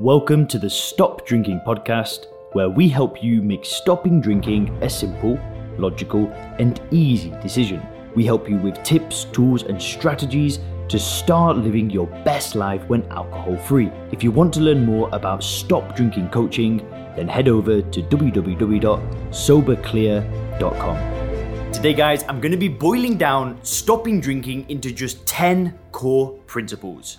Welcome to the Stop Drinking podcast, where we help you make stopping drinking a simple, logical, and easy decision. We help you with tips, tools, and strategies to start living your best life when alcohol free. If you want to learn more about stop drinking coaching, then head over to www.soberclear.com. Today, guys, I'm going to be boiling down stopping drinking into just 10 core principles.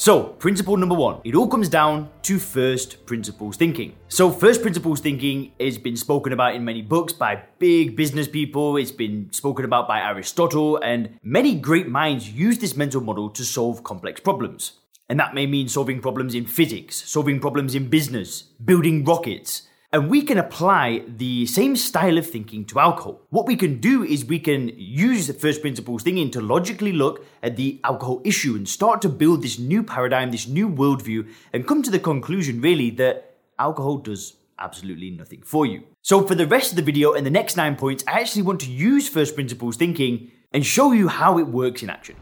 So, principle number one, it all comes down to first principles thinking. So, first principles thinking has been spoken about in many books by big business people, it's been spoken about by Aristotle, and many great minds use this mental model to solve complex problems. And that may mean solving problems in physics, solving problems in business, building rockets, and we can apply the same style of thinking to alcohol. What we can do is we can use first principles thinking to logically look at the alcohol issue and start to build this new paradigm, this new worldview, and come to the conclusion really that alcohol does absolutely nothing for you. So, for the rest of the video and the next nine points, I actually want to use first principles thinking and show you how it works in action.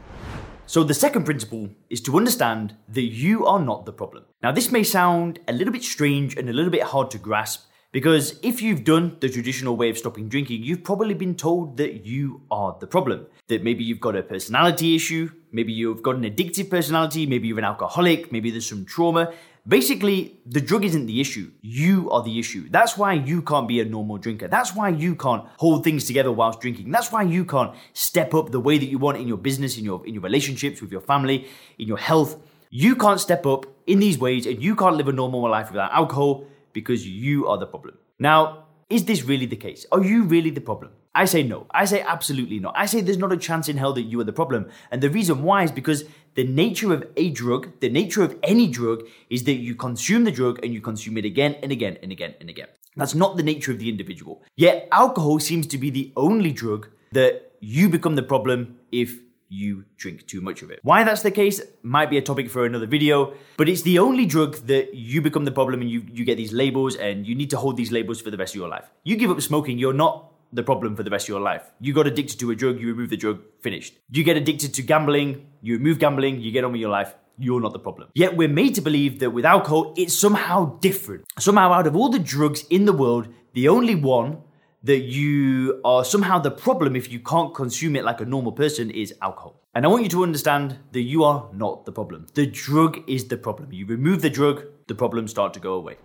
So, the second principle is to understand that you are not the problem. Now, this may sound a little bit strange and a little bit hard to grasp because if you've done the traditional way of stopping drinking, you've probably been told that you are the problem. That maybe you've got a personality issue, maybe you've got an addictive personality, maybe you're an alcoholic, maybe there's some trauma, Basically, the drug isn't the issue. You are the issue. That's why you can't be a normal drinker. That's why you can't hold things together whilst drinking. That's why you can't step up the way that you want in your business, in your in your relationships with your family, in your health. You can't step up in these ways and you can't live a normal life without alcohol because you are the problem. Now, is this really the case? Are you really the problem? I say no. I say absolutely not. I say there's not a chance in hell that you are the problem. And the reason why is because the nature of a drug, the nature of any drug, is that you consume the drug and you consume it again and again and again and again. That's not the nature of the individual. Yet alcohol seems to be the only drug that you become the problem if you drink too much of it. Why that's the case might be a topic for another video, but it's the only drug that you become the problem and you, you get these labels and you need to hold these labels for the rest of your life. You give up smoking, you're not the problem for the rest of your life. You got addicted to a drug, you remove the drug, finished. You get addicted to gambling, you remove gambling, you get on with your life. You're not the problem. Yet we're made to believe that with alcohol, it's somehow different. Somehow, out of all the drugs in the world, the only one that you are somehow the problem if you can't consume it like a normal person is alcohol. And I want you to understand that you are not the problem. The drug is the problem. You remove the drug, the problems start to go away.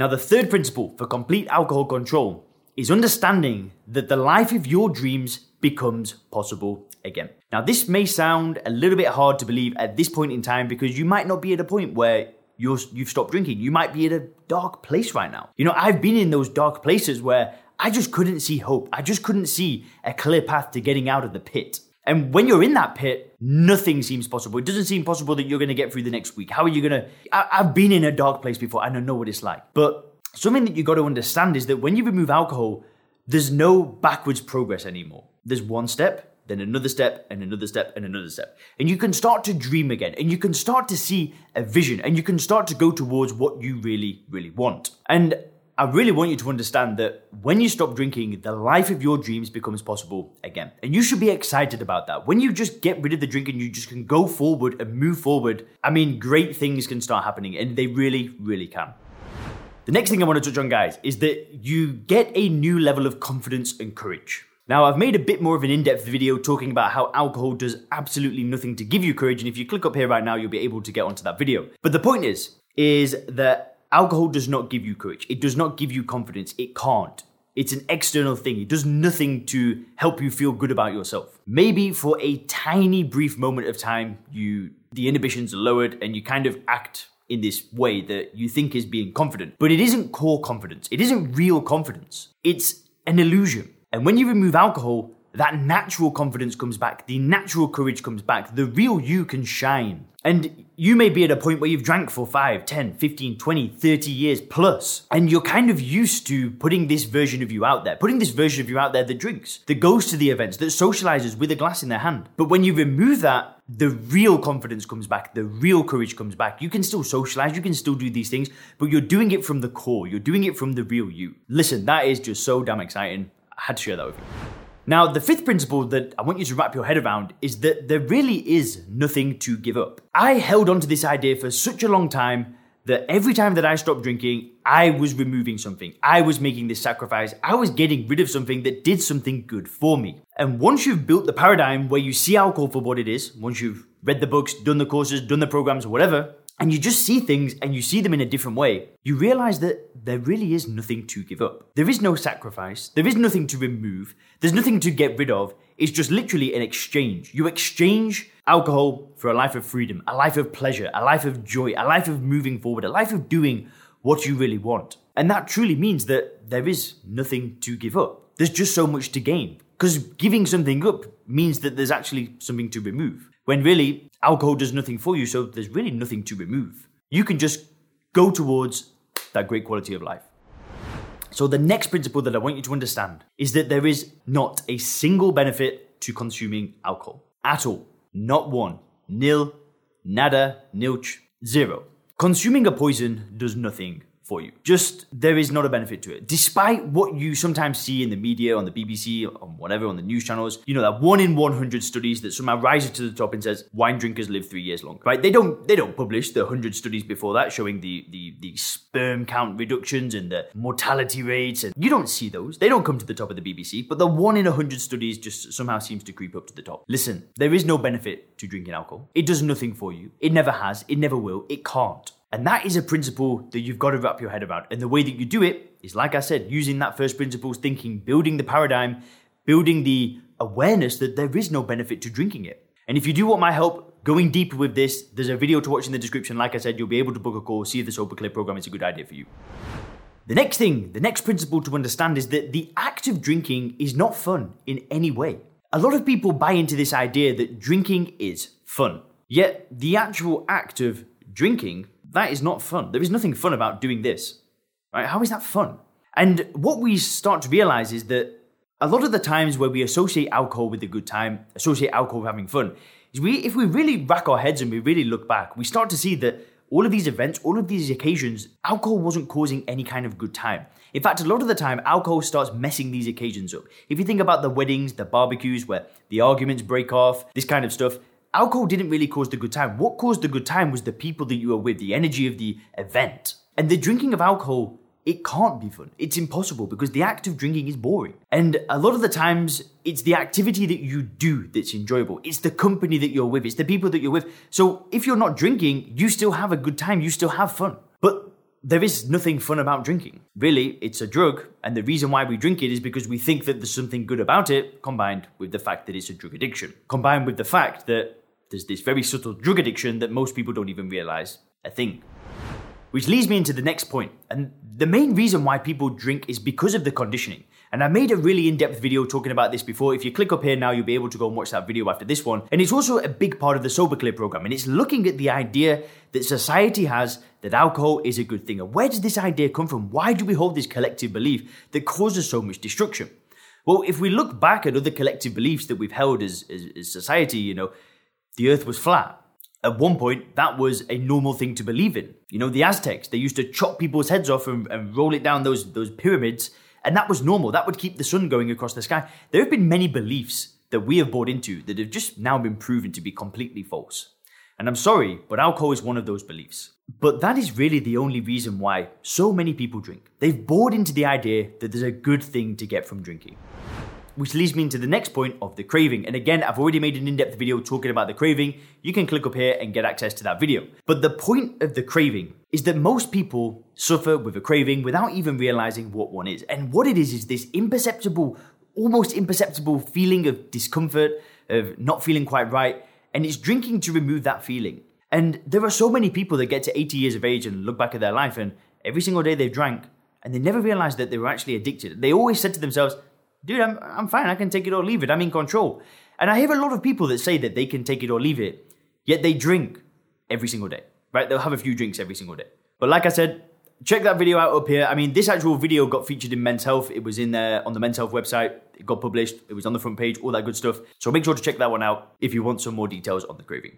Now, the third principle for complete alcohol control is understanding that the life of your dreams becomes possible again. Now, this may sound a little bit hard to believe at this point in time because you might not be at a point where you're, you've stopped drinking. You might be at a dark place right now. You know, I've been in those dark places where I just couldn't see hope. I just couldn't see a clear path to getting out of the pit. And when you're in that pit, nothing seems possible. It doesn't seem possible that you're going to get through the next week. How are you going to? I've been in a dark place before and I know what it's like. But something that you got to understand is that when you remove alcohol, there's no backwards progress anymore. There's one step, then another step, and another step, and another step. And you can start to dream again, and you can start to see a vision, and you can start to go towards what you really, really want. And I really want you to understand that when you stop drinking, the life of your dreams becomes possible again. And you should be excited about that. When you just get rid of the drink and you just can go forward and move forward, I mean, great things can start happening, and they really, really can. The next thing I want to touch on, guys, is that you get a new level of confidence and courage. Now, I've made a bit more of an in depth video talking about how alcohol does absolutely nothing to give you courage, and if you click up here right now, you'll be able to get onto that video. But the point is, is that alcohol does not give you courage. It does not give you confidence. It can't. It's an external thing. It does nothing to help you feel good about yourself. Maybe for a tiny brief moment of time, you the inhibitions are lowered and you kind of act in this way that you think is being confident. But it isn't core confidence. It isn't real confidence. It's an illusion. And when you remove alcohol, that natural confidence comes back, the natural courage comes back, the real you can shine. And you may be at a point where you've drank for 5, 10, 15, 20, 30 years plus, and you're kind of used to putting this version of you out there, putting this version of you out there that drinks, that goes to the events, that socializes with a glass in their hand. But when you remove that, the real confidence comes back, the real courage comes back. You can still socialize, you can still do these things, but you're doing it from the core, you're doing it from the real you. Listen, that is just so damn exciting. I had to share that with you. Now, the fifth principle that I want you to wrap your head around is that there really is nothing to give up. I held on to this idea for such a long time that every time that I stopped drinking, I was removing something. I was making this sacrifice. I was getting rid of something that did something good for me. And once you've built the paradigm where you see alcohol for what it is, once you've read the books, done the courses, done the programs, whatever, and you just see things and you see them in a different way, you realize that there really is nothing to give up. There is no sacrifice. There is nothing to remove. There's nothing to get rid of. It's just literally an exchange. You exchange alcohol for a life of freedom, a life of pleasure, a life of joy, a life of moving forward, a life of doing what you really want. And that truly means that there is nothing to give up. There's just so much to gain. Because giving something up means that there's actually something to remove. When really, alcohol does nothing for you, so there's really nothing to remove. You can just go towards that great quality of life. So, the next principle that I want you to understand is that there is not a single benefit to consuming alcohol at all. Not one. Nil, nada, nilch, zero. Consuming a poison does nothing for you. Just there is not a benefit to it. Despite what you sometimes see in the media, on the BBC, on whatever, on the news channels, you know, that one in 100 studies that somehow rises to the top and says wine drinkers live three years longer, right? They don't, they don't publish the 100 studies before that showing the, the, the sperm count reductions and the mortality rates. And you don't see those. They don't come to the top of the BBC, but the one in 100 studies just somehow seems to creep up to the top. Listen, there is no benefit to drinking alcohol. It does nothing for you. It never has. It never will. It can't. And that is a principle that you've got to wrap your head about. And the way that you do it is, like I said, using that first principles thinking, building the paradigm, building the awareness that there is no benefit to drinking it. And if you do want my help going deeper with this, there's a video to watch in the description. Like I said, you'll be able to book a call, see if the Sober Clear program is a good idea for you. The next thing, the next principle to understand is that the act of drinking is not fun in any way. A lot of people buy into this idea that drinking is fun. Yet the actual act of drinking that is not fun. There is nothing fun about doing this. Right? How is that fun? And what we start to realize is that a lot of the times where we associate alcohol with a good time, associate alcohol with having fun, is we if we really rack our heads and we really look back, we start to see that all of these events, all of these occasions, alcohol wasn't causing any kind of good time. In fact, a lot of the time, alcohol starts messing these occasions up. If you think about the weddings, the barbecues, where the arguments break off, this kind of stuff, alcohol didn't really cause the good time. What caused the good time was the people that you were with, the energy of the event. And the drinking of alcohol, it can't be fun. It's impossible because the act of drinking is boring. And a lot of the times, it's the activity that you do that's enjoyable. It's the company that you're with, it's the people that you're with. So if you're not drinking, you still have a good time, you still have fun. But there is nothing fun about drinking. Really, it's a drug, and the reason why we drink it is because we think that there's something good about it, combined with the fact that it's a drug addiction. Combined with the fact that there's this very subtle drug addiction that most people don't even realize a thing. Which leads me into the next point, and the main reason why people drink is because of the conditioning. And I made a really in depth video talking about this before. If you click up here now, you'll be able to go and watch that video after this one. And it's also a big part of the Sober Clear program. And it's looking at the idea that society has that alcohol is a good thing. And where does this idea come from? Why do we hold this collective belief that causes so much destruction? Well, if we look back at other collective beliefs that we've held as, as, as society, you know, the earth was flat. At one point, that was a normal thing to believe in. You know, the Aztecs, they used to chop people's heads off and, and roll it down those, those pyramids, and that was normal. That would keep the sun going across the sky. There have been many beliefs that we have bought into that have just now been proven to be completely false. And I'm sorry, but alcohol is one of those beliefs. But that is really the only reason why so many people drink. They've bought into the idea that there's a good thing to get from drinking which leads me into the next point of the craving. And again, I've already made an in depth video talking about the craving. You can click up here and get access to that video. But the point of the craving is that most people suffer with a craving without even realizing what one is. And what it is is this imperceptible, almost imperceptible feeling of discomfort, of not feeling quite right. And it's drinking to remove that feeling. And there are so many people that get to 80 years of age and look back at their life and every single day they've drank and they never realized that they were actually addicted. They always said to themselves, dude, I'm, I'm fine. I can take it or leave it. I'm in control. And I hear a lot of people that say that they can take it or leave it, yet they drink every single day, right? They'll have a few drinks every single day. But like I said, check that video out up here. I mean, this actual video got featured in Men's Health. It was in there on the Men's Health website. It got published. It was on the front page, all that good stuff. So make sure to check that one out if you want some more details on the craving.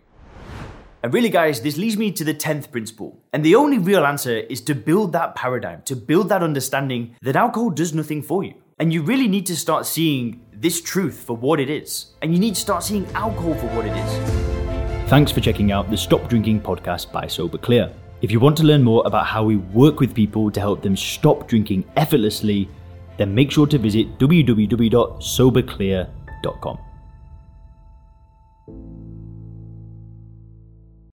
And really, guys, this leads me to the 10th principle. And the only real answer is to build that paradigm, to build that understanding that alcohol does nothing for you. And you really need to start seeing this truth for what it is. And you need to start seeing alcohol for what it is. Thanks for checking out the Stop Drinking podcast by Sober Clear. If you want to learn more about how we work with people to help them stop drinking effortlessly, then make sure to visit www.soberclear.com.